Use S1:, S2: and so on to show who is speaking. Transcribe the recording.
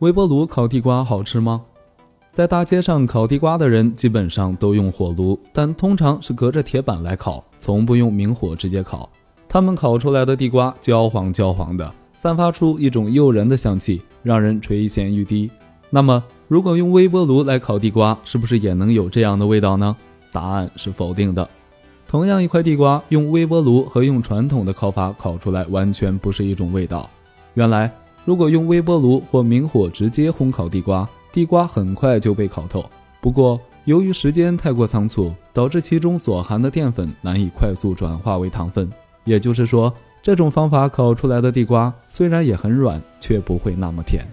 S1: 微波炉烤地瓜好吃吗？在大街上烤地瓜的人基本上都用火炉，但通常是隔着铁板来烤，从不用明火直接烤。他们烤出来的地瓜焦黄焦黄的，散发出一种诱人的香气，让人垂涎欲滴。那么，如果用微波炉来烤地瓜，是不是也能有这样的味道呢？答案是否定的。同样一块地瓜，用微波炉和用传统的烤法烤出来完全不是一种味道。原来。如果用微波炉或明火直接烘烤地瓜，地瓜很快就被烤透。不过，由于时间太过仓促，导致其中所含的淀粉难以快速转化为糖分。也就是说，这种方法烤出来的地瓜虽然也很软，却不会那么甜。